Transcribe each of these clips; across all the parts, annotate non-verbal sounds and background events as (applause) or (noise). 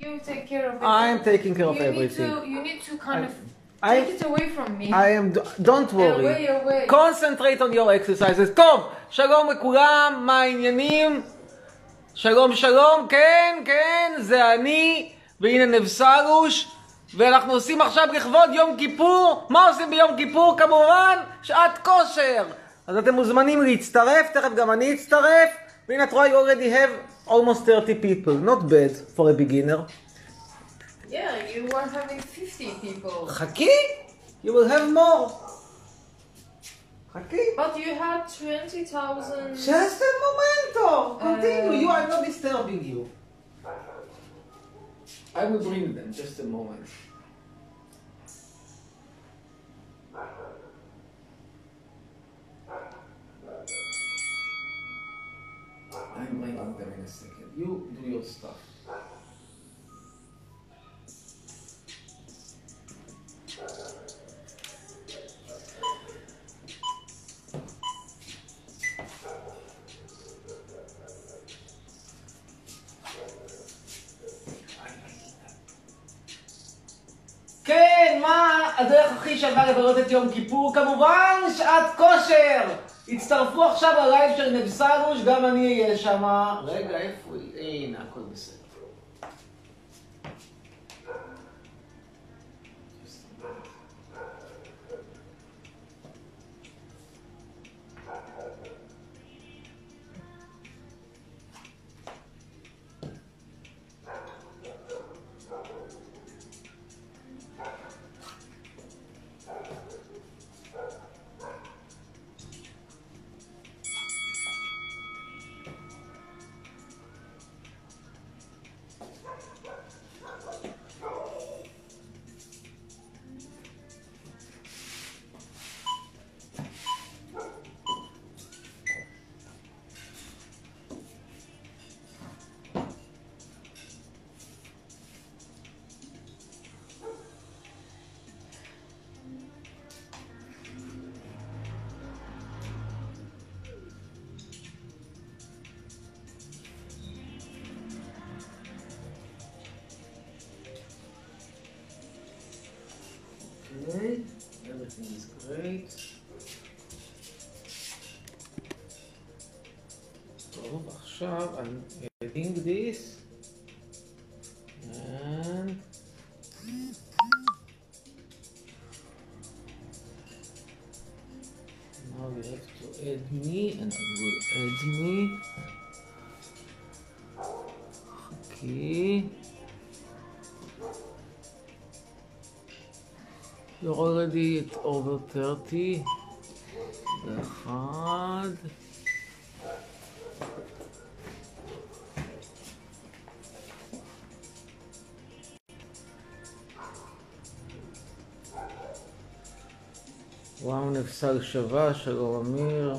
You take care of it. I'm taking care of you everything. Need to, you need to kind I- of I, take it away from me. I am, don't worry. Away, away. concentrate on your exercises. טוב, שלום לכולם, מה העניינים? שלום שלום, כן, כן, זה אני, והנה נבסלוש, ואנחנו עושים עכשיו לכבוד יום כיפור. מה עושים ביום כיפור? כמובן, שעת כושר. אז אתם מוזמנים להצטרף, תכף גם אני אצטרף. והנה את רואה, you already have almost 30 people, not bad for a beginner. Yeah, you were having 50 people. חכי, you will have more. חכי. But you had 20,000. Just a momento. Continue. Uh, you are not disturbing you. I will bring them. Just a moment. I'm bringing them in a second. You do your stuff. כן, מה הדרך הכי שווה לבלות את יום כיפור? כמובן, שעת כושר! הצטרפו עכשיו ללייב של נבסלוש, גם אני אהיה שם. רגע, איפה היא? הנה, הכל בסדר. everything is great. טוב, עכשיו I'm adding this. Over 30. ואחד. וואו, נפסל שווה, שלום אמיר.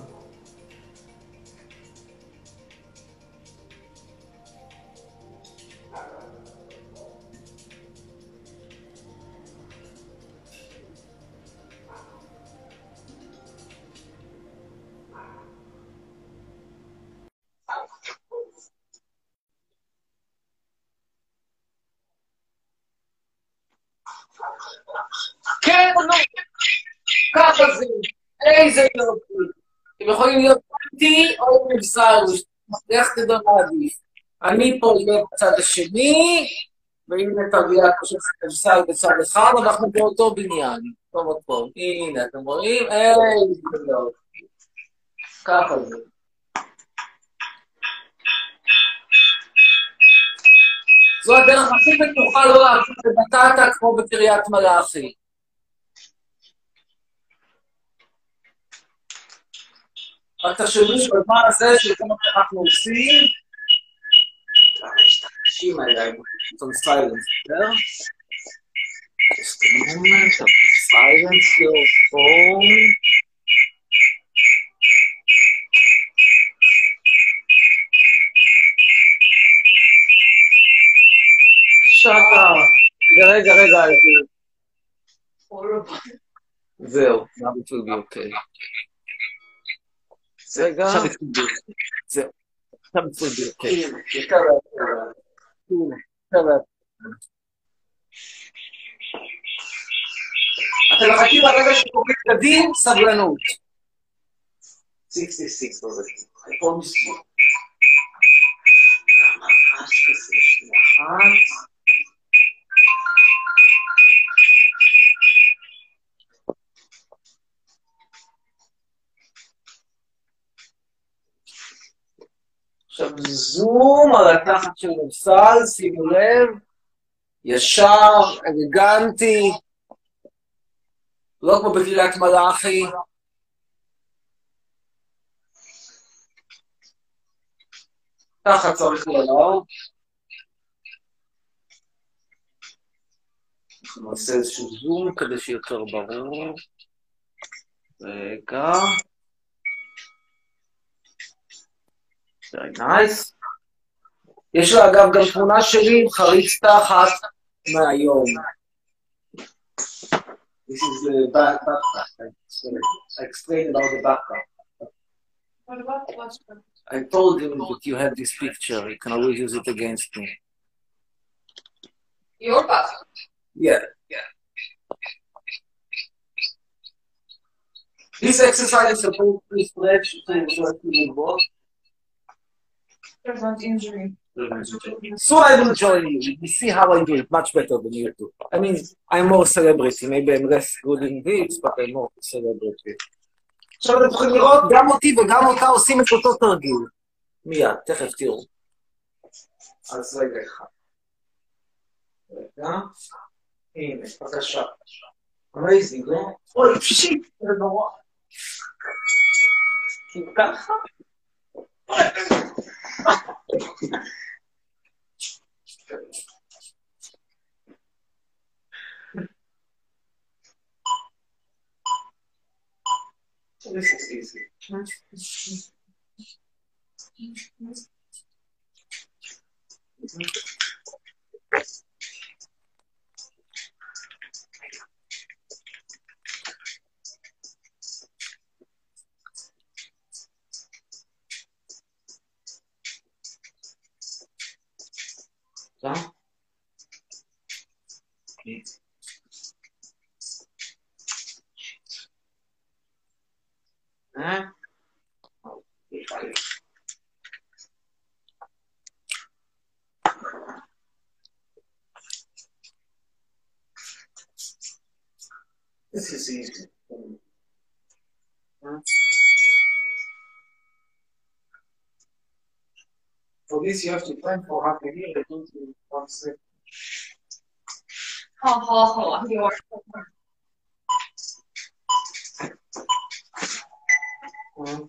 איזה יופי. אתם יכולים להיות איתי או סלוש, איך תדע מה עדיף. אני פה אהיה בצד השני, והנה תביעה פשוט סל בצד אחד, אנחנו באותו בניין, אותו מקום. הנה, אתם רואים? איזה יופי. ככה זה. זו הדרך הכי בטוחה לא לעשות בבטטה כמו בקריית מלאכי. רק תחשבו בזמן הזה שכל מה שאנחנו עושים... Just a moment of silence your phone. שטה. רגע, רגע, רגע. אוקיי. זהו, זה היה בדיוק אוקיי. רגע. זהו. עכשיו עשרים ברכב. כן. אתם מחכים ברגע שקובעים קדים, סבלנות. 66 בזה. לא הכל מספור. למה? אחת, עכשיו זום על התחת של נפסל, שימו לב, ישר, אלגנטי, לא כמו בקריית מלאכי. ככה צריך להיות. אנחנו נעשה איזשהו זום כדי שיהיה יותר ברור. רגע. very nice. יש לה אגב גם תמונה שלי עם חריץ תחת מהיום. This is the back, background. I explained about the background. What about what's I told him that you have this picture. You can always use it against me. your password? Yeah, yeah. This exercise is supposed to stretch to what you work. Prevent injury. So I will join you. You see how I do it much better than you do. I mean, I'm more celebrity. Maybe I'm less good in this, but I'm more celebrity. עכשיו אתם יכולים לראות גם אותי וגם אותה עושים את אותו תרגיל. מיד, תכף תראו. אז רגע אחד. רגע. הנה, בבקשה. אמייזינג, לא? אוי, שיט, זה נורא. כאילו ככה? This is easy. So. Huh? This is easy. Huh? For this, you have to plan for half a year. I don't do one second. 好好好啊，给我说话。 Mm.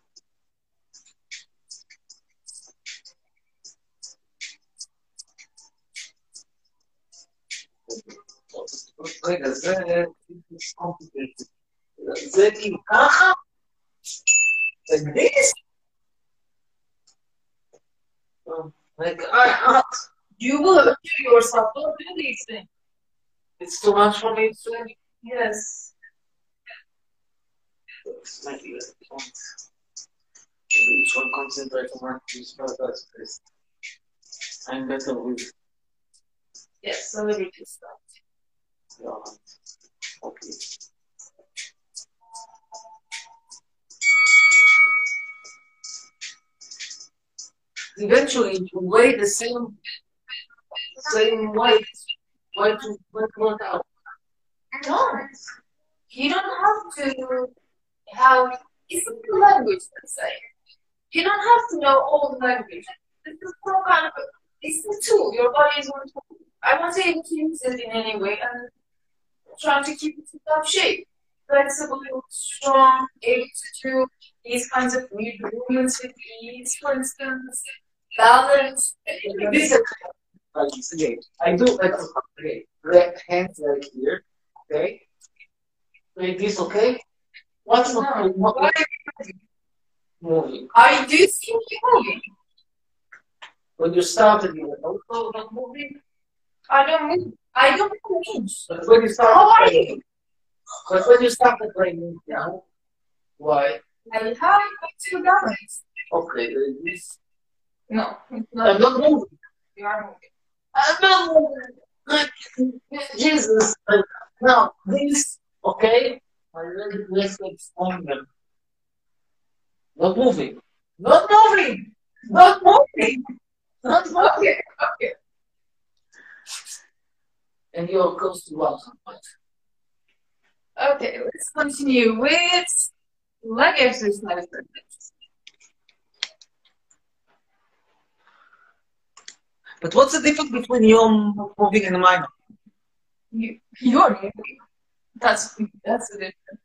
רגע, זה complicated. זה כאילו ככה? like Like, (laughs) I, you will kill yourself. Don't do these things. It's too much for me to Yes. This might be the point. Each one concentrate on one piece, but that's best. I'm better with. Yes. Yeah. Okay. Eventually, you weigh the same same weight. Why to work out? No. You don't have to have it's a language, let's say. You don't have to know all the language. This is some kind of it's a tool. Your body is one tool. I want to use it in any way and trying to keep it in top shape. Flexible, strong, able to do these kinds of movements with ease, for instance. Balance. This is like. I do like okay. Left hands right here. Okay. Like this, okay? What's No, not what, why- moving? I do see you moving. When you started, you were also oh, not moving. I don't move. I don't move. But when you started, How are you? But when you started playing now, why? I have two dollars. Okay, this. No, I'm not. moving. You are moving. I'm not moving. Jesus, like, now this, okay, my leg reflex on them. Not moving. Not moving! Not moving! Not moving! Okay. And you're close to one. Okay, let's continue with leg exercise. But what's the difference between you moving and mine? You, you're moving. That's that's the difference.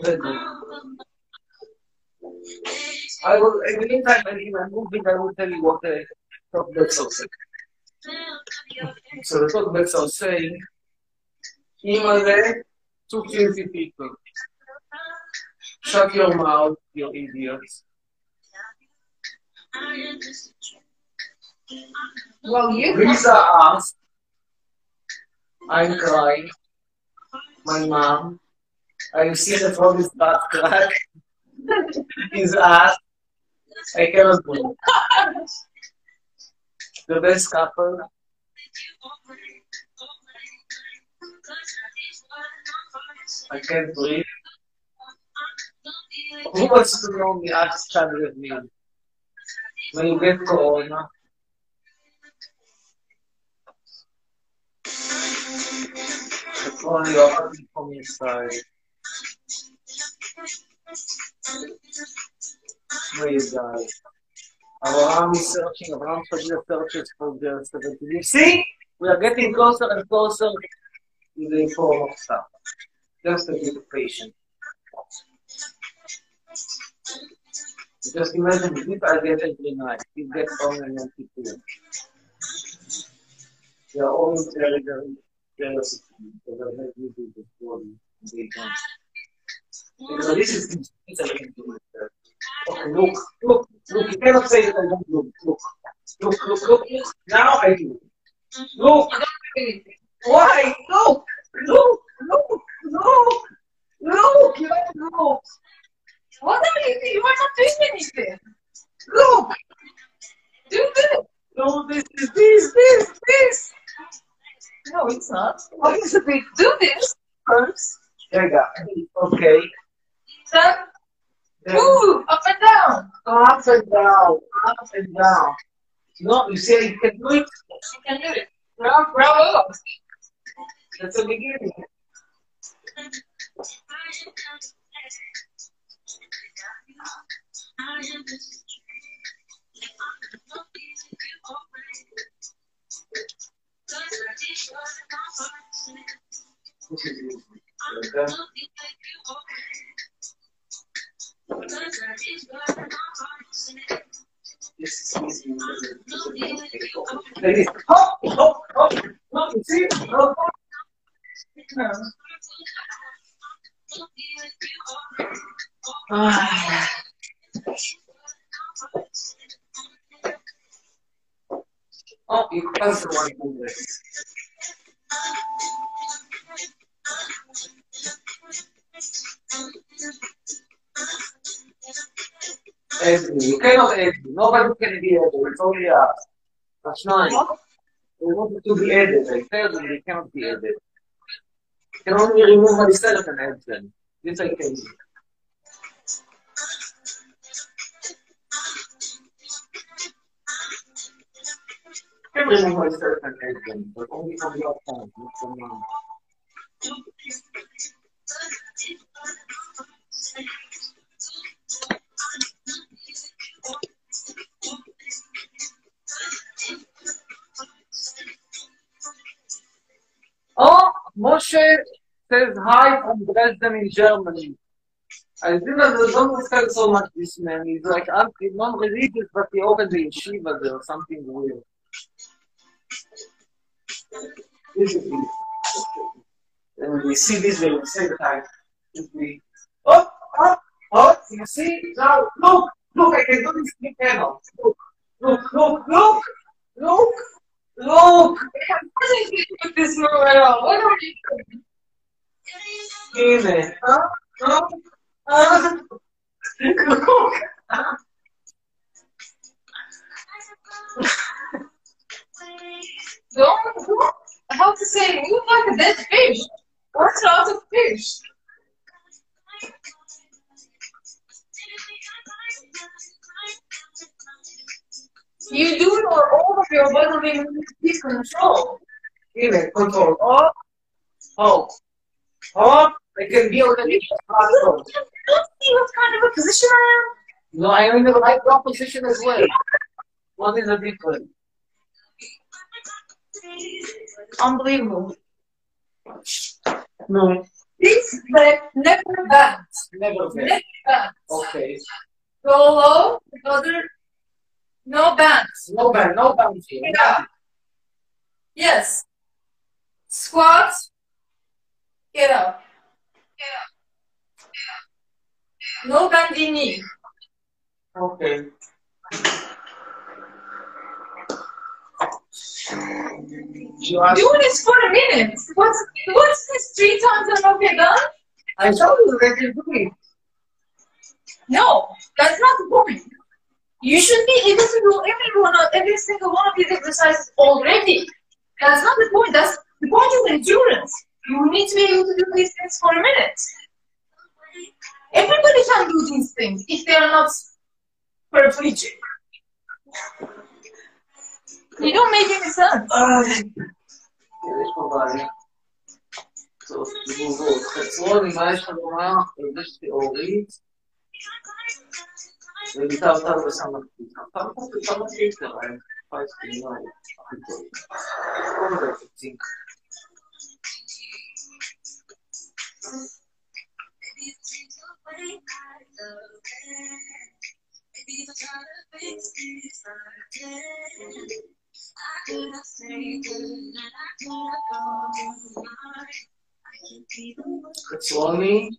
Very good. I will, in the meantime, if I'm moving, I will tell you what the top are saying. So the top are saying, Imale, two filthy people. Shut your mouth, you idiots. Well, you Lisa asked, I'm crying. My mom, I see the frog is butt crack. His ass. I cannot breathe. The best couple. I can't breathe. Who wants to know me? Ask Chad with me. When you get corona, it's only offering from inside. Where you guys? Abraham is searching, Abraham Fajr searches for the 70. You see? We are getting closer and closer to the form of stuff. Just a bit of patience. Just imagine if I get every night, you get home and then keep doing. They are always very, very jealous of me because I have you do for them and they don't. Because this is things I can do. Uh, okay, look, look, look, you cannot say that I don't look. Look, look, look, look. Now I do. Look, why? Look, look, look, look, look, you don't look. What are you doing? You are not doing anything. Look, Do this. no, this is this, this, this. No, it's not. What is it? Do this first. There you go. Okay. Then Then move up and down. up and down, up and down. No, you see, you can do it. You can do it. Bravo. Bravo. That's the beginning. This is. Okay. Like this. Hop, hop, hop. No, you see? Hop, hop. No. Ah. Oh, you that's the one who this. Edgy. You cannot edgy. Nobody can be edgy. It's only us. That's nice. We want it to be edited. I tell them they cannot be edited. You can only remove myself and add them. This I can do. I can remove myself and add them, but only from your phone, not from mine. Moshe says hi from Dresden in Germany. I didn't understand so much this man. He's like anti- non-religious, but he opened the yeshiva there, something weird. And we see this way, we say we, oh, oh, oh, you see? Now, look, look, I can do this three panels. Look, look, look, look, look, Look, I wasn't with this move at all. What are you doing? Amen. Huh? Huh? Huh? (laughs) Don't, how to say, move like a dead fish. What's out of fish? You do it all over your body when you lose control. Give it control. Up, hold. Up. I can be on the left. You see what kind of a position I am? No, I am in the right drop position as well. What is the difference? Unbelievable. No. This leg never bends. Never bends. Never bent. Okay. Go low, the other no bends. No band, no band here. Yeah. Yes. Squats. Get up. Get up. No bending knee. Okay. Do this for a minute. What's what's this three times and okay done? I told you that you do it. No, that's not the point. You should be able to do every one of every single one of these exercises already. That's not the point. That's the point is endurance. You need to be able to do these things for a minute. Everybody can do these things if they are not paraplegic. You don't make any sense. Um, Resultados morning.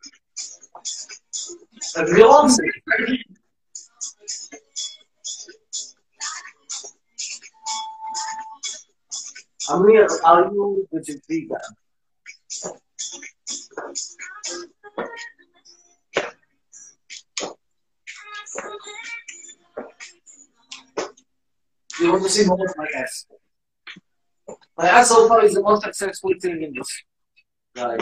Beyoncé. Amir, are you vegan? You want to see more of my ass? My ass so far is the most successful thing in this. Right.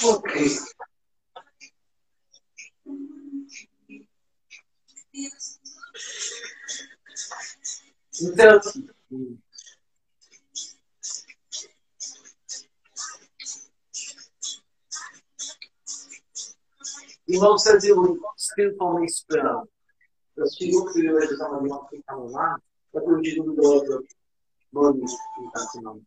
poder. Então, irmãos, vocês sintam esperança. Eu sei que eu estava lá, eu tá assim, não digo do outro, bom, não está não.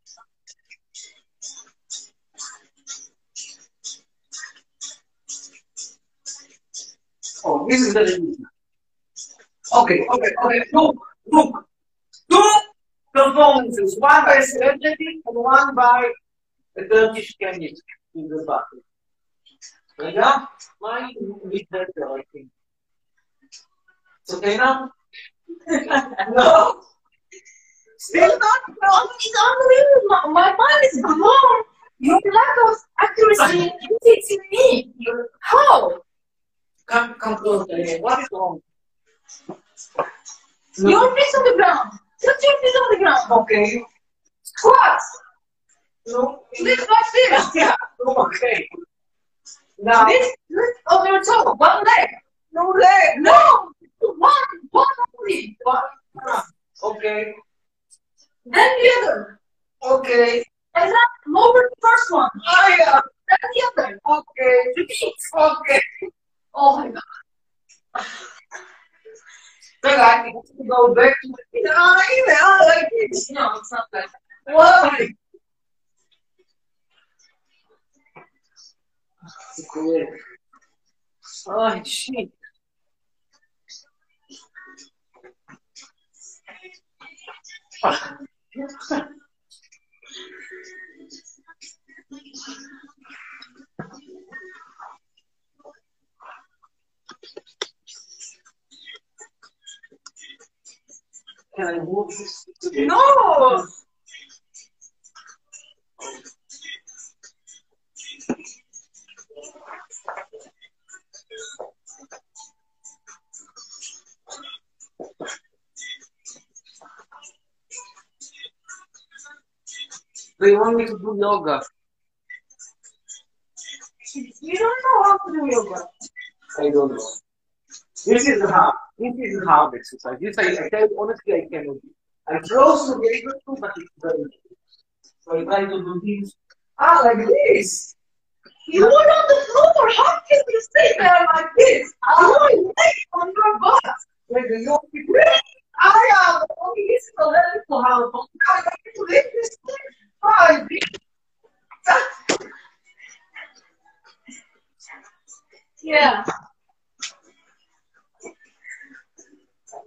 This is the revolution. Okay, okay, okay. Two, two, two performances, one by Serengeti and one by a Turkish Kenyan in the battle. Rega, mine is better, I think. It's okay now? (laughs) no. Still not? No, it's unbelievable. My, mind is blown. Your lack of accuracy is in me. How? Come, come close again. What is wrong? Your feet on the ground. Put your feet on the ground. Okay. Squat. No. Lift like this. Yeah. (laughs) Okay. Now. this, lift on your toe. One leg. No leg. No. One. One only. One. Okay. Then the other. Okay. And then lower the first one. Ah, yeah. Then the other. Okay. Repeat. Okay. Oh my god. Need to go back to the. Ah, yeah, like this. No, it's not that. Why? Great. Oh, shit. Can I move? No. They want me to do yoga. You don't know how to do yoga. I don't know. This is hard. This is hard exercise. This I, I tell you honestly, I cannot do. I close to be able to, but it's very difficult. So I try to do this. Ah, like this. You are on the floor. How can you stay there like this? You are laying on your butt. Like the yoga. I am only this is a level how to I need to lift this thing. Five. Yeah.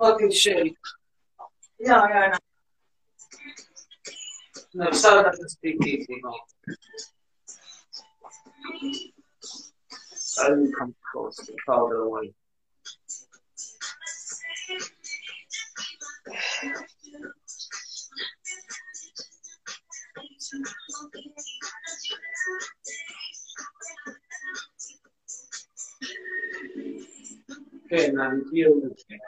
Okay, Sherry. Yeah, yeah, yeah. No, sorry that is big easy, no. I will come close to powder away. Okay, now here we can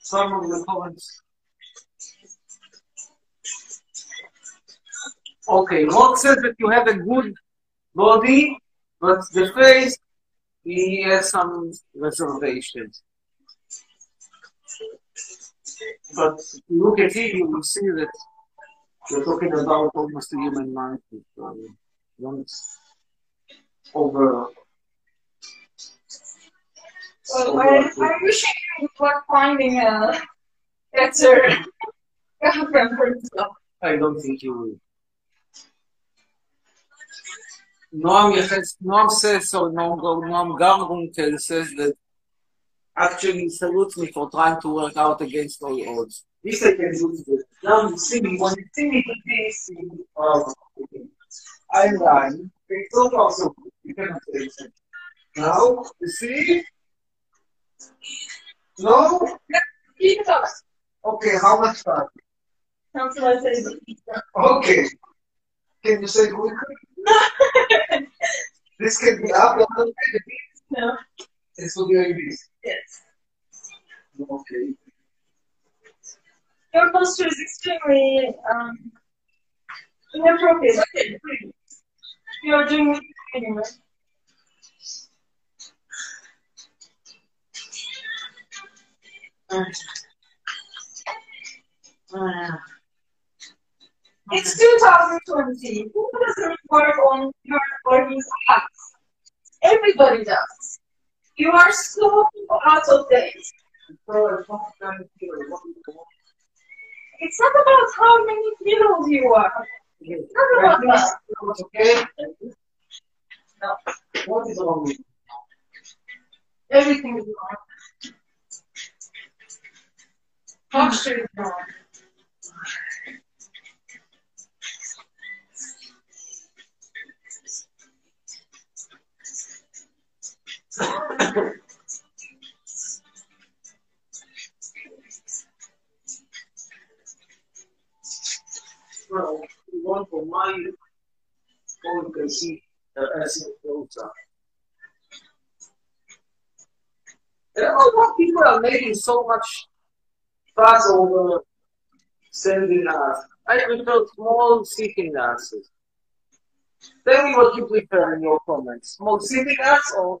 Some of the comments. Okay, Lord says that you have a good body, but the face, he has some reservations. But if you look at it, you will see that you're talking about almost a human monkey. So don't over. Well, I, I wish you were finding a better yourself. I don't think you will. Noam, Yeches- Noam says, so Noam, Noam Gargunkel says that actually salutes me for trying to work out against all odds. This I can do. Now you see me, when you see me do this, you, um, I run. It's so far so good. You cannot say it. Now, you see? No? Keep it. Okay, how much time? Until I say Okay. Can you say quickly? This can be up, down, and No. it's will be like this. Yes. Okay. Your posture is extremely um, inappropriate. Okay. You are doing it anyway. It's 2020. Who doesn't work on your working apps? Everybody does. You are so out of date. It's not about how many kilos you are. It's not about that. Okay. No. What is wrong with? Everything is wrong. Posture is wrong. Oh, well, one for my one can see the essence. And a lot of people are making so much fuss over sending us. I prefer small seeking answers. Tell me what you prefer in your comments. Small seeking us or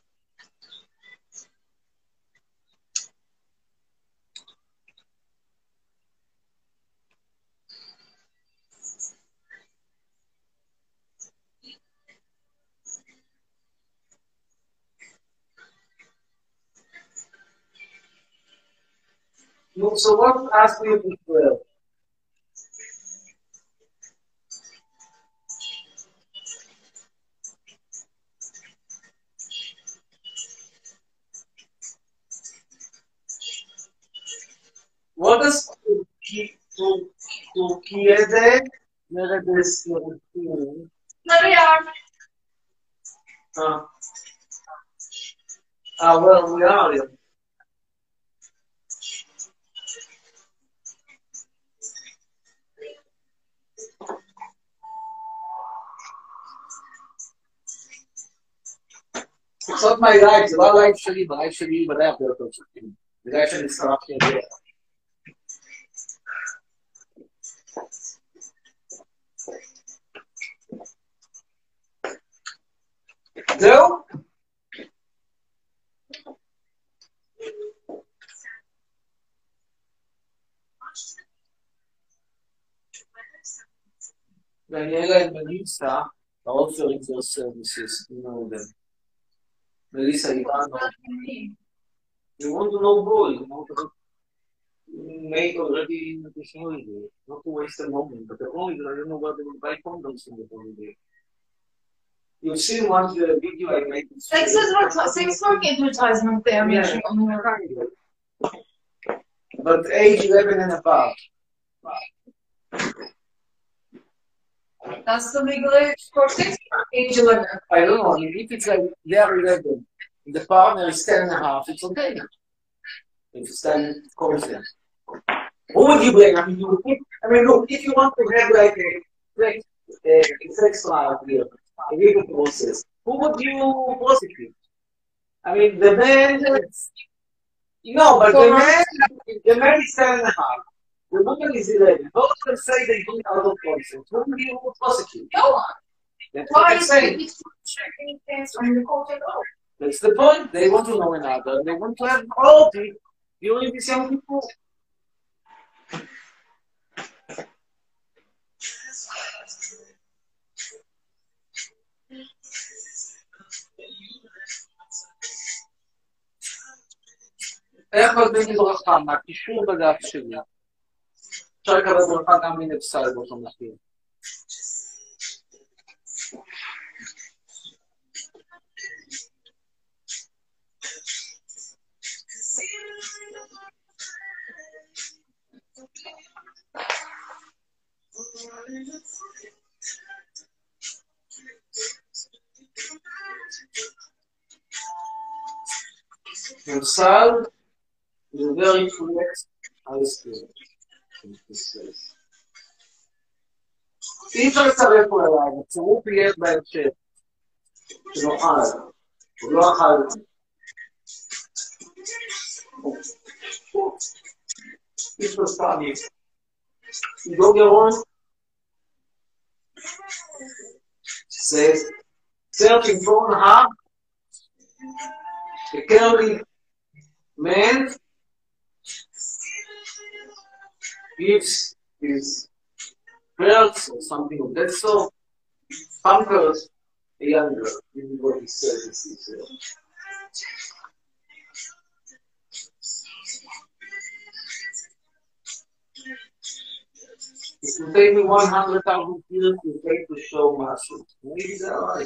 So what asked you before? What does to kiede? Neredes kiede. Sorry, Ah, well, we are. Yeah. זאת מהלייב, זה לא הלייב שלי, בלייב שלי ודאי הרבה יותר צודקים. בגלל שאני הצטרפתי. זהו? Daniela and Melissa are offering those services, you know them. Melissa Ivano, you want to know more, you want to make already in the technology, not to waste a moment, but the only that I don't know whether we buy condoms in the holiday. You've seen one the video I made. sex what sex work advertisement they are Yeah. But age 11 and above. That's the legal age for sex work, age 11. I don't know, if it's like they are 11, the partner is 10 and a half, it's okay. If it's 10, of course, yeah. Who would you blame? I mean, you I mean, look, if you want to have like a sex, a sex trial here, a legal process, who would you prosecute? I mean, the man, no, but the man, the man is 10 and a half. The woman is 11. Both of them say they do it out of consent. Who would you prosecute? No one. That's what Why I'm is saying. it checking things on the court at all? That's the point. They want to know another. They want to have quality during these young people. איך מקבלים ברכה? מהקישור בדף שלי. אפשר לקבל ברכה גם מנבסל באותו מחיר. נבסל is very flex high school. אי אפשר לצרף פה אליי, הצירוף יהיה בהמשך. שנוכל. הוא לא אכל. יש לו סטאדי. עידו גרון says, searching for her, the curly man gives his girls or something of that sort, pampers a young girl. This is what he says. It will take me 100,000 years to take to show muscle. Maybe they're right. I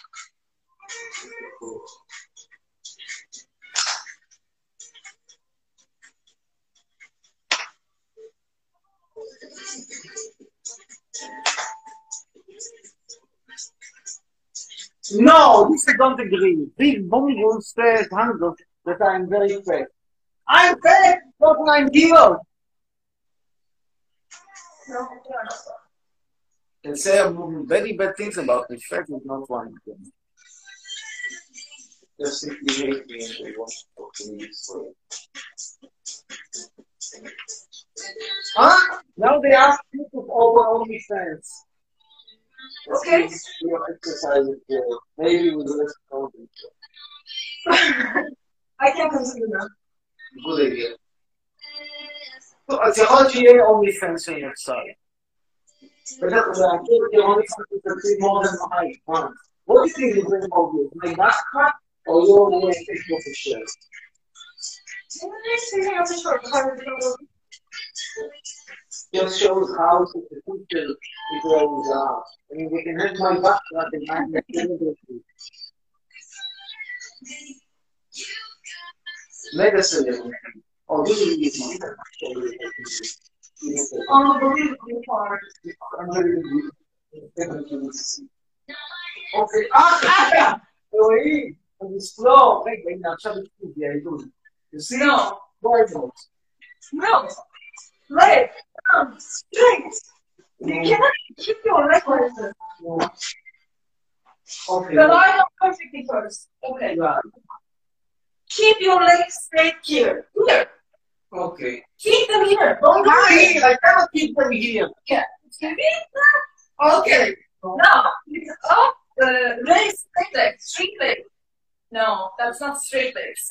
No, this I don't agree. Big Bungle says Handel that I'm very fat. I'm fat, but I'm given. No, you're not. They say very bad things about me. Fat is not one of them. Just simply hate me and they want to talk to me this way. Huh? Now they ask you to over OnlyFans. Okay. Maybe we will (laughs) I can't continue now. Good idea. So, اعتقادي ايه only fans on your side? بدأت أعتقد uh, only fans to see more than my want. What do you think is going on with my backpack or your way going to take off the shirt just shows how superficial the girls are. I mean, they can hurt my back, but they Medicine or really oh, Okay. Ah, Elohim, on this floor. Wait, wait, try to You see? No. No. Right straight. You cannot keep your leg like this. The line of perfectly first. Okay. Keep your legs straight here. Here. Okay. Keep them here. Don't go here. I cannot keep them here. Yeah. Keep. Okay. Now, it's up, uh, raise straight leg, straight leg. No, that's not straight legs.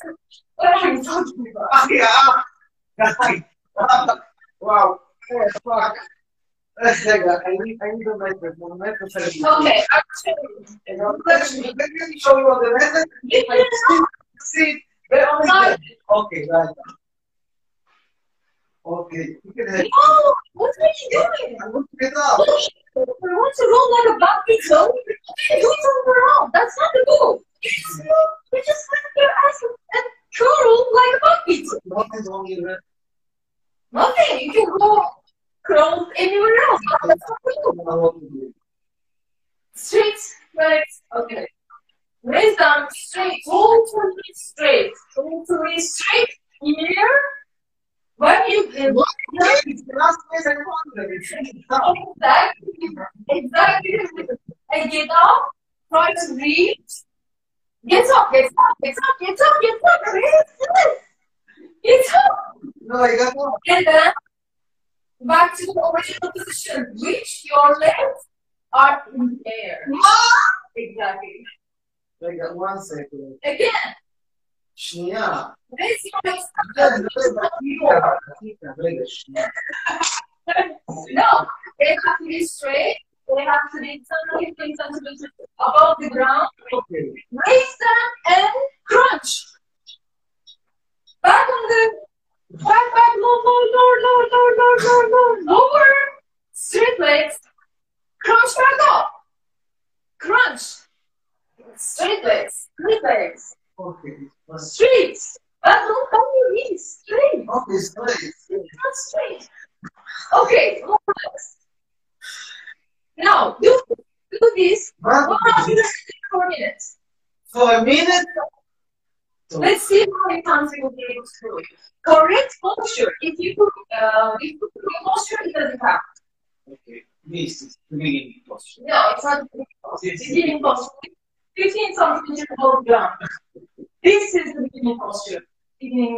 What are you talking about? yeah. (laughs) (laughs) wow. (laughs) okay, I'm changing. Let me, let me show you the method. If I see, see they only. Okay, right. Okay, you can have. No, what are you doing? I'm looking it up. We want to roll like a bad pizza. We do it all around. That's not the goal. We just want let their ass and roll like a bad pizza. Nothing's wrong with it. Nothing. You can roll growth anywhere else. (laughs) Straight, right, okay. Raise down, straight, totally straight, totally straight here. When you look exactly, exactly, and get up, try to reach. Get up, get up, get up, get up, get up, get up, get up. No, I got up. And then back to the original position. Reach your legs are in the air. Exactly. I got one second. Again, שנייה. raise your legs רגע, up. רגע, רגע, שנייה. (laughs) No, they have to be straight. They have to be totally centimeters above the ground. אוקיי.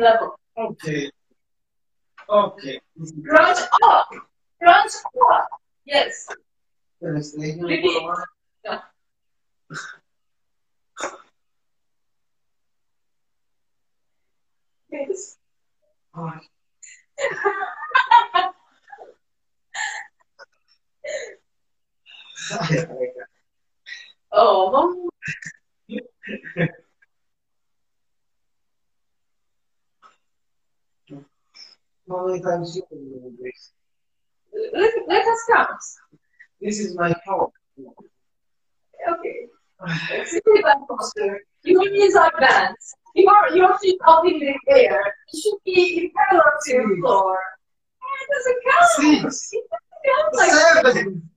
level. Okay. Okay. Crunch up. Crunch up. Yes. Yes. (laughs) Oh. oh. How many times you do this? let, let us count. This is my power. Okay. Really bad posture. Your knees are bent. Your, your feet up in the air. You should be in parallel to the floor. Oh, it doesn't count. Six. It doesn't count like that. Seven.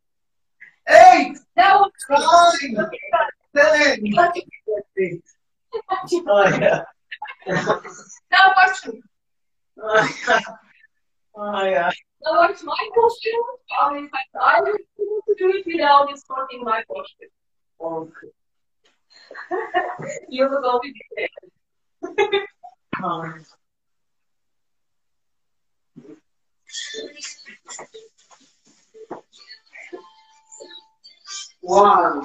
Eight. Now, Nine. look at Ten. that. That. (laughs) Oh, yeah. Now watch me. Oh, Oh, yeah. Watch my posture. Um, in fact, I be able to do it without distorting my posture. Okay. (laughs) You will go with it. (laughs) One,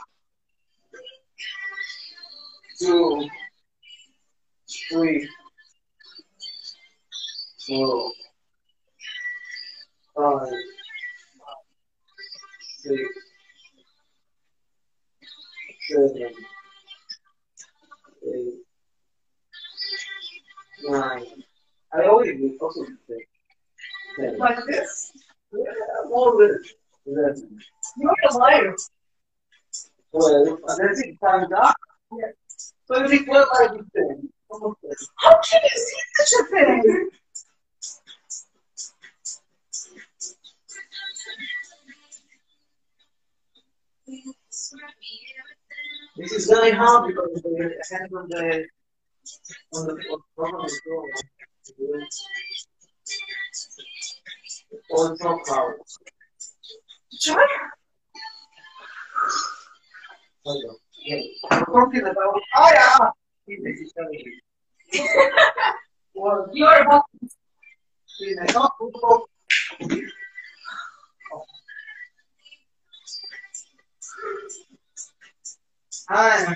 two, three, four, five, six, seven, eight, nine. I always do. Like this. Yeah. You're a liar. Well, up. So. How can you see such a thing? This is very hard because the hand on the on the on the floor. Or it's not hard. Try. On. Yeah. I'm talking about oh yeah. Is very easy. Well, You're about in a not football. Hi.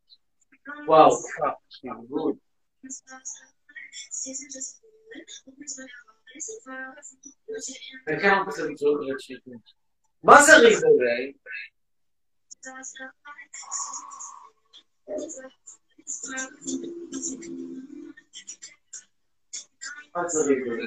Wow, fuck, yeah, good. I can't put it to the chicken. מה זה ריבורי? מה זה ריבורי?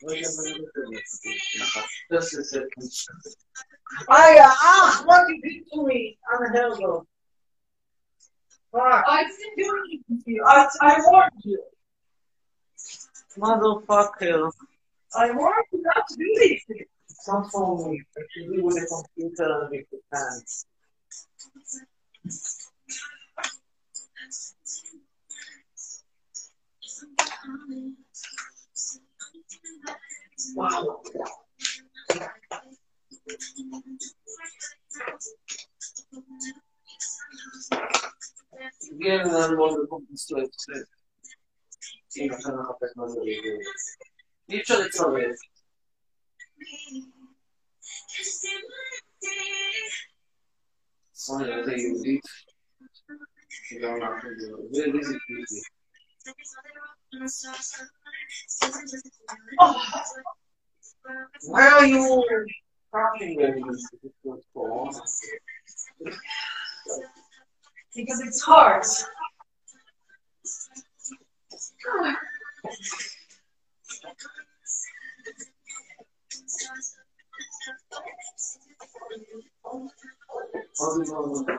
I, uh, ah, ah, what you did to me. I'm a hell Fuck. Ah. I didn't do anything to you. I, I warned you. Motherfucker. I warned you not to do these things. Don't follow me. I should be with a computer and with the pants. Thank Viene molto complesso. Sì, ma sono capito non lo vedo. Dice le trovi. Sono le aiuti. Ci dà Oh. Where are you talking Because it's hard. Oh.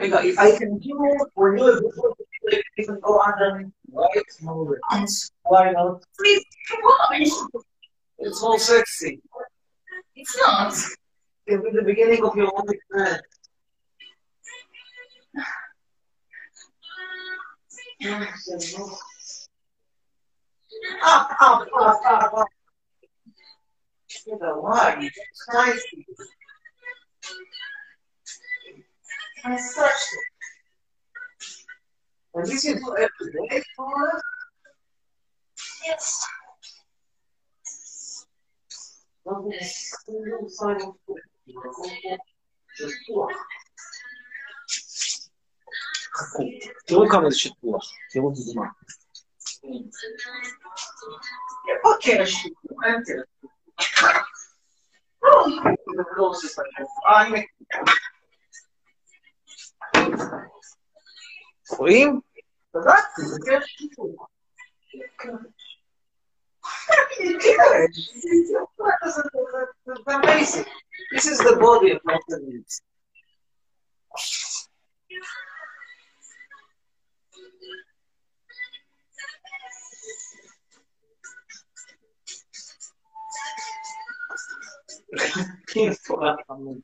If I can do for you a like you can go underneath right move. Why not? Please come on. It's all sexy. It's not. It'll be the beginning of your own experience. Ah ah ah ah ah. You know one. It's nice. my sister. Are you going to go every vamos for us? Yes. Okay. Okay. Eu vou colocar de tua. Eu vou dizer uma. Eu quero chitua. Eu quero chitua. Eu quero chitua. אה, הנה. רואים? בדקתי, זה כן שטוח. It's amazing. This is the body of Dr. Needs. Can't fall from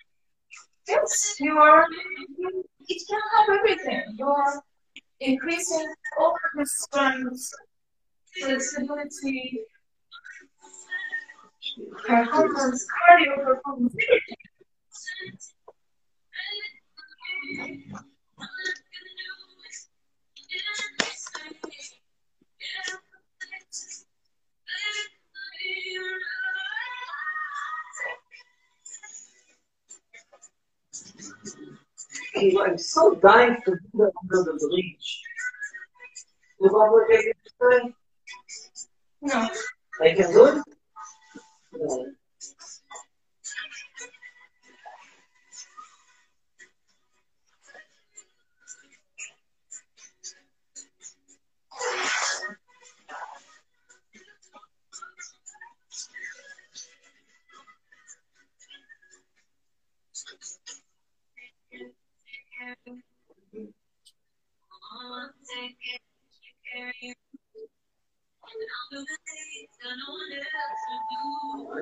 Yes, you are. It can have everything. You are increasing all the strength, flexibility, performance, cardio performance, everything. I'm so dying to do that under the bridge. You know what I can do? No. I can do it? No.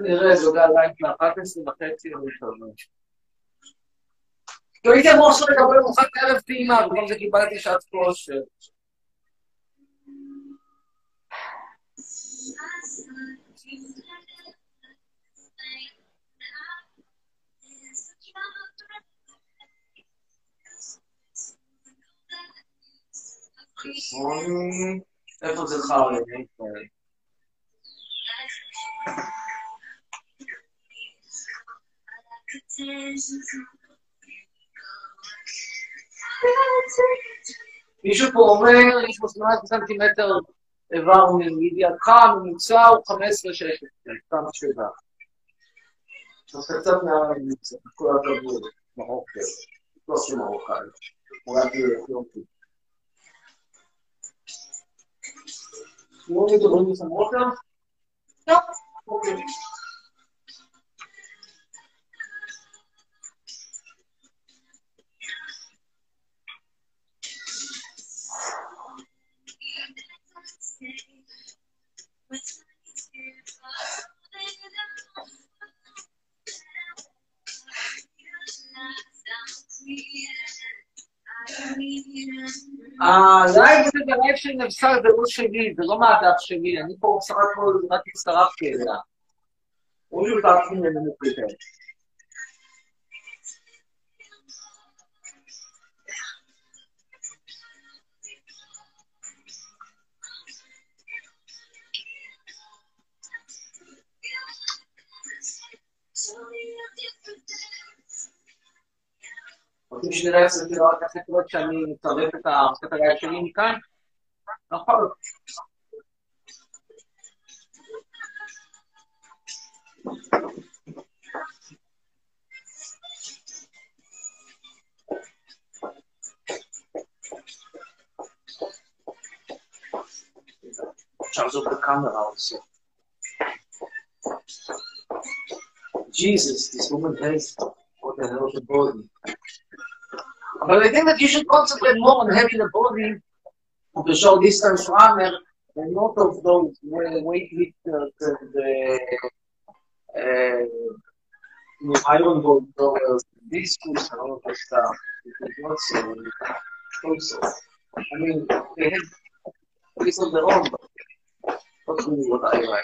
נראה, זה גם לייק ל-11 וחצי או יותר. כי הייתי אמור עכשיו לקבל ארוחת ערב טעימה, וגם זה קיבלתי שעת כושר. איפה זה חרא? מישהו פה אומר, יש פה 18 סנטימטר איבר מידיעתך, הממוצע הוא 15 שקל, כמה שאלה. שעושה קצת מהממוצע, כל הכבוד, מרוקר, לא עושה מרוקאי, אולי תהיה אתיופי. שמואל, אתם רואים את המרוקר? לא. Okay. הלייב הזה זה לייב של נבשר, זה לא שלי, זה לא מהדף שלי, אני פה בסך הכל רק הצטרפתי אליה. הוא יהיו בעצמי לנמוך Jesus, this woman has body? But I think that you should concentrate more on having a body of the short distance runner and not of those weightlifters and uh, know, iron ball throwers, and all of that stuff. Not so. Also, I mean, they have this on their own, but not really what I like.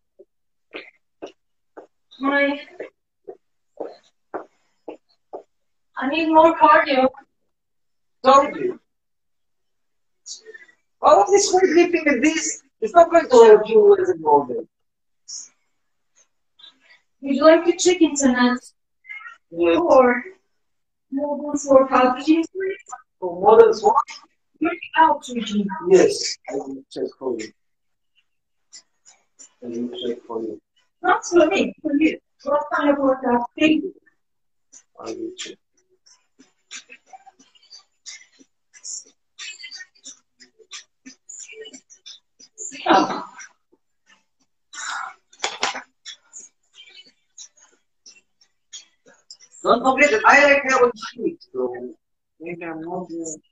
My. I need more cardio. you. All of this weightlifting and this is not going to help you as a model. Would you like a chicken tonight? Yeah. Or noodles or packages? For models, what? Out. Yes, I will check for you. I will check for you. Not for me, for you. What kind of workout do you do? I will check. Don't forget that I like having sheet, so maybe I'm not. Uh,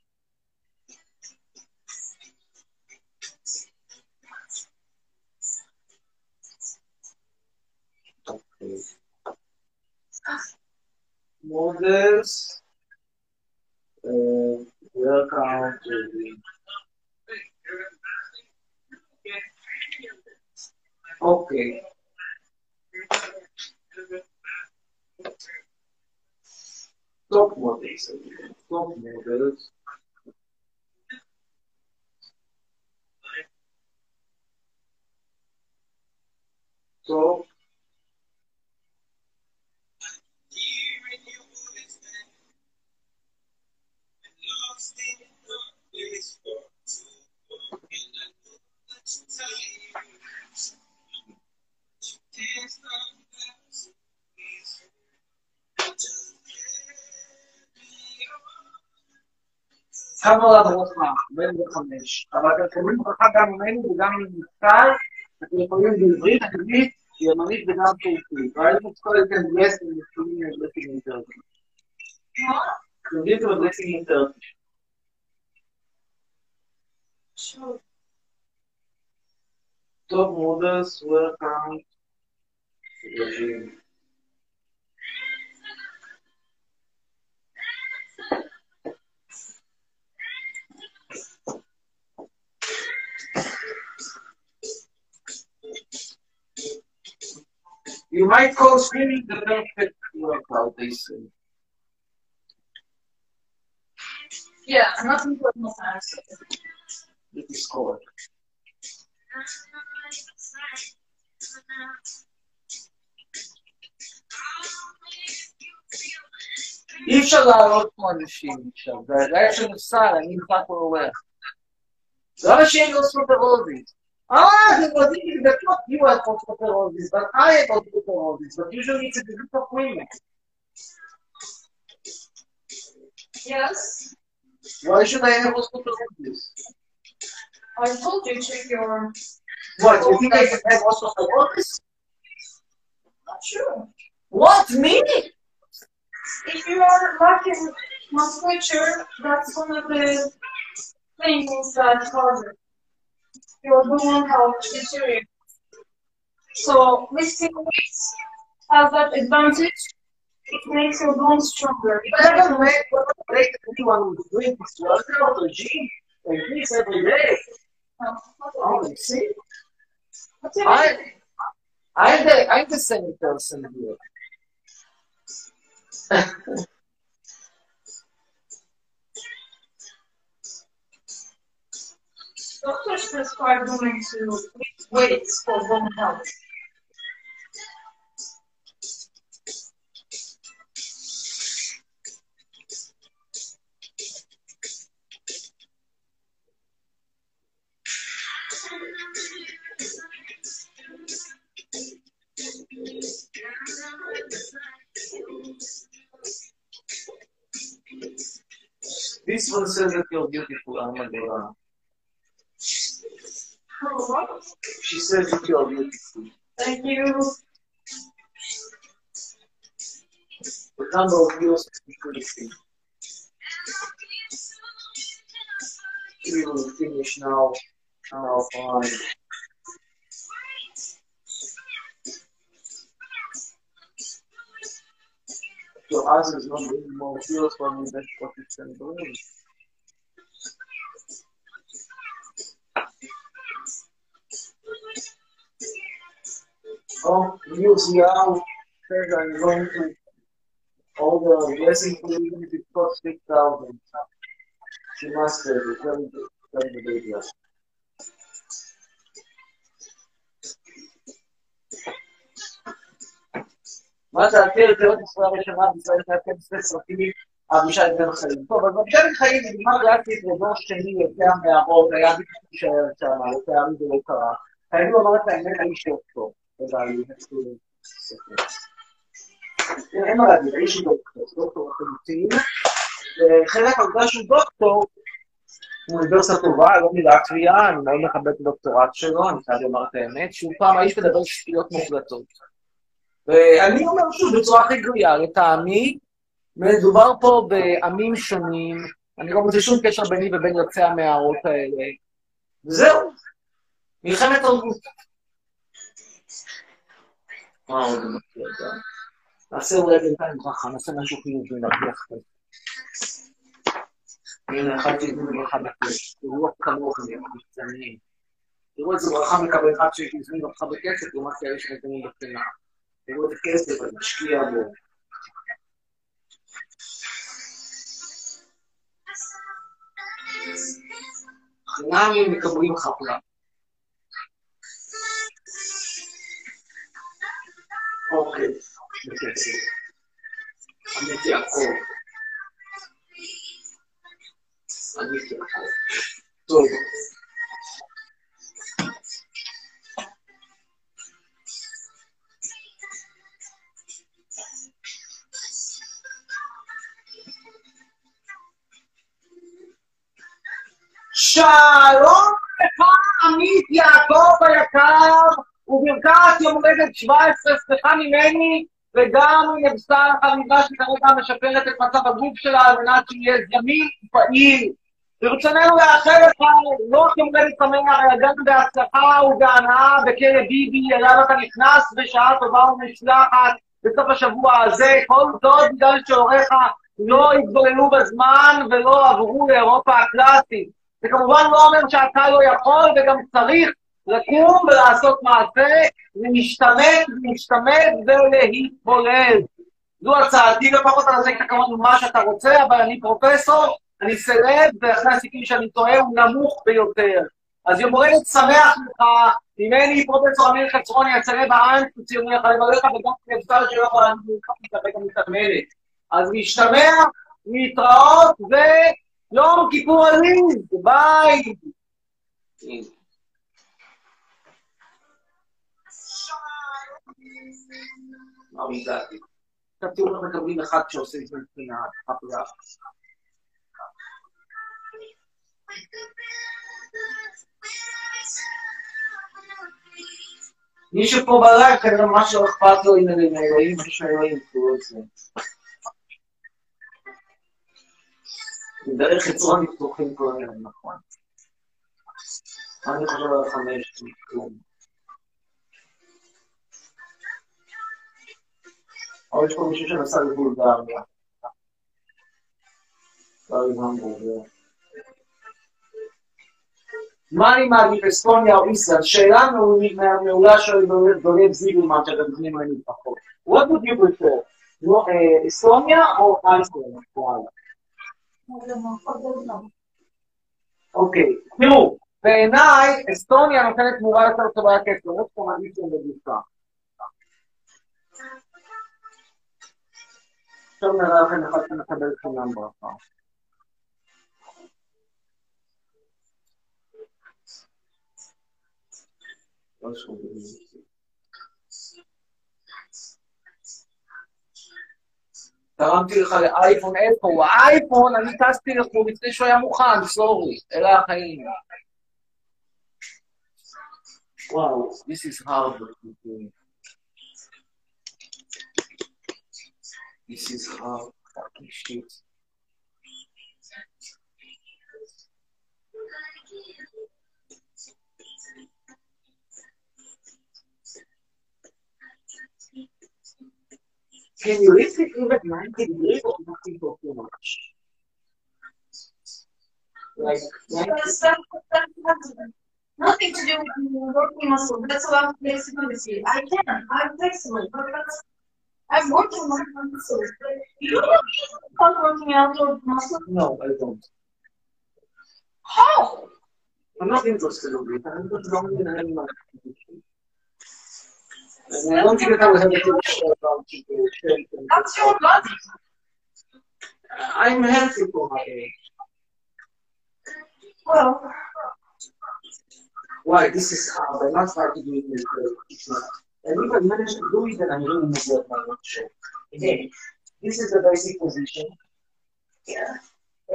Models. Uh, workout. Okay. Top models. Top models. 25. אבל אתם שומעים ברכה גם ממנו וגם ממצב, אתם יכולים בעברית, אנגלית, ימנית וגם טורקית. ראינו את כל איזה בלסים נכונים לבלסים יותר. יודעים את הבלסים יותר. טוב, מודרס, וולקאם. You might call swimming the perfect workout, they say. Yeah, nothing but massage. This is called. אי אפשר לעלות פה אנשים עכשיו, והלב של נפסל, אני נמצא פה אורח. לא אנשים לא סופרוזיס. Ah, the body that's not you are for superosis, but I am for superosis, but usually it's a group of women. Yes. Why should I have a superosis? I told you check your. What, you think I can have also superosis? Not sure. What, me? If you are lacking musculature, that's one of the things that cause it. Your bone health deteriorates. So lifting weights has that advantage. It makes your bones stronger. But that doesn't anyone who's doing this gym like this every day. Oh, see? I'm the, I'm the same person here. (laughs) Doctors prescribe women to lift weights for bone health. This one says that you're beautiful, Armadillo. She says you're beautiful. Thank you. The number of views is increasing. We will finish now. Now, fine. So us is not bringing more views for me, that's what it's can Oh, views now. Third, I'm going to all the blessing if it costs six thousand. She must tell me the baby. מה דעתי על תיאוריות ישראל הראשונה בישראל שהיה שני סרטים אבישי בן חיים. טוב, אז אבישי בן חיים נגמר גרפית לדור שני יוצא המערות, היה בדיוק להישאר שם, לצערי זה לא קרה. חייבים לומר את האמת, האיש דוקטור. לדעתי, אין מה להגיד, האיש הוא דוקטור, דוקטור לחלוטין. וחלק מהעובדה שהוא דוקטור, הוא אוניברסיטה טובה, לא מלטביה, אני מאוד מכבד את הדוקטורט שלו, אני חייב לומר את האמת, שהוא פעם האיש מדבר שטויות מוחלטות. ואני אומר שוב בצורה הכי גלויה, לטעמי, מדובר פה בעמים שונים, אני לא מוצא שום קשר ביני ובין יוצאי המערות האלה. וזהו, מלחמת תרבות. מה עוד מכיר גם? נעשה אולי בינתיים ברכה, נעשה משהו חיובי, נרוויח כזה. הנה, אכלתי את זה בברכה בכיף. תראו כמוך, הם מקצוענים. תראו איזה ברכה מקבל אחד שהזמין אותך בכסף, לעומת כאלה שנתנים בחינם. תראו את הכסף, אני משקיע בו. חינם הם מקבלים חפלה. Okay. Okay. I need your call. I need your call. So, יום הולדת 17 שמחה ממני, וגם נבשר חביבה שכרגע משפרת את מצב הגוף שלה על מנת שיהיה זמין ופעיל. ברצוננו לאחל לך לא רק יום הולדת שמח, אלא גם בהצלחה ובהנאה בכלא ביבי, אליו אתה נכנס בשעה טובה ומשלחת בסוף השבוע הזה, כל זאת בגלל שהוריך לא התבוללו בזמן ולא עברו לאירופה הקלאסית. זה כמובן לא אומר שאתה לא יכול וגם צריך לקום ולעשות מעשה, להשתמט, להשתמט ולהתבולל. זו הצעתי, לפחות תעשה את הכבוד ממה שאתה רוצה, אבל אני פרופסור, אני סלב, ואחרי הסיכוי שאני טועה הוא נמוך ביותר. אז יום הולדת שמח לך, ממני פרופסור אמיר חצרוני, הסלב העם, ציוני לך לברך, וגם כנבצר שלא יכול להגיד לך גם מתעמלת. אז להשתמע, להתראות, ויום כיפור עליז, ביי. מה הגעתי? עכשיו תראו איך מקבלים אחד שעושה את זה מבחינה הפרעה. מי שפה בלייב כנראה ממש לא אכפת לו אם הם אלוהים, משהו שהאלוהים יקראו את זה. דרך חצרון פתוחים כל היום, נכון. אני חושב על חמש, כלום. או יש פה מישהו שנסע לבולגריה. לא. מה אני מעדיף, אסטוניה או איסלנד? שאלה מעולה של דולב זיגלמן שאתם מבינים ממני פחות. What would you prefer? אסטוניה או איסלנד? אוקיי, תראו, בעיניי אסטוניה נותנת תמורה יותר טובה לכסף, למרות שאתה מעדיף להם בגופה. עכשיו נראה לכם אחד שמקבל חינם ברכה. תרמתי לך לאייפון, איפה הוא? האייפון, אני טסתי לחו"ל לפני שהוא היה מוכן, סורי, אלה החיים. וואו, this is hard. This is how fucking shit. Can you lift it even 90 degrees or nothing for too much? Like, 90 That's- that- that has Nothing to do with working muscle. That's about flexibility. I can. I'm flexible, but that's. I'm working on my muscles. You don't start working out your muscles. No, I don't. How? I'm not interested in it. I'm just wrong in any my And I don't think I will have a good show about shape That's your body. I'm healthy for my age. Well, Why? This is hard. I'm not starting to do it It's not. And if I manage to do it, then I'm really good at my own show. Again, this is the basic position. yeah.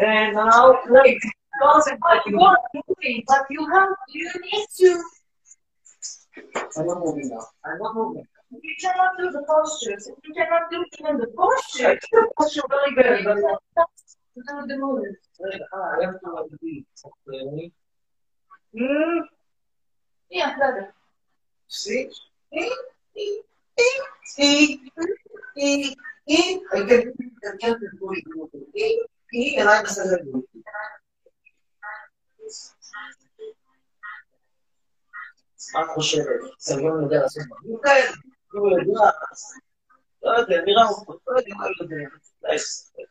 And now, like, But you are moving, but you have, you need to, I'm not moving now. I'm not moving. you cannot do the postures. You cannot do even the I posture. do the posture very good, but You do the movement. I have to like be. Okay. Hmm. Yeah, better. See? מה את חושבת? סביון יודע לעשות דברים כאלה? הוא יודע... לא יודע, נראה הוא לא יודע מה הוא יודע. די, סביון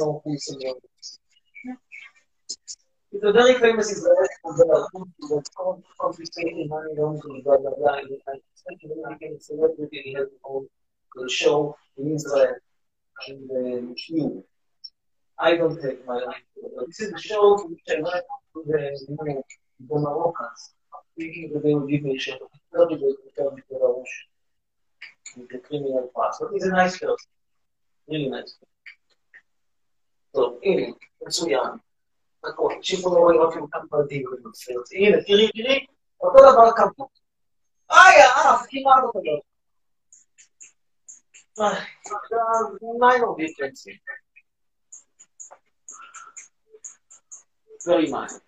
לא מוכן סביון. It's a very famous Israeli that's blah, blah, blah. I think became a celebrity. He has his own show in Israel and the you. I don't take my life. This is a show which I went to the, you know, the Moroccans, thinking that they would give me a show. I would the with the criminal past. But he's a nice person. Really nice person. So, anyway, that's who we are. הכל, תקשיבו לא רואים רק כמה פרטים בנושא. הנה, תראי, תראי, אותו דבר כמות. איי, האף, כמעט אותו דבר. minor difference. Very minor.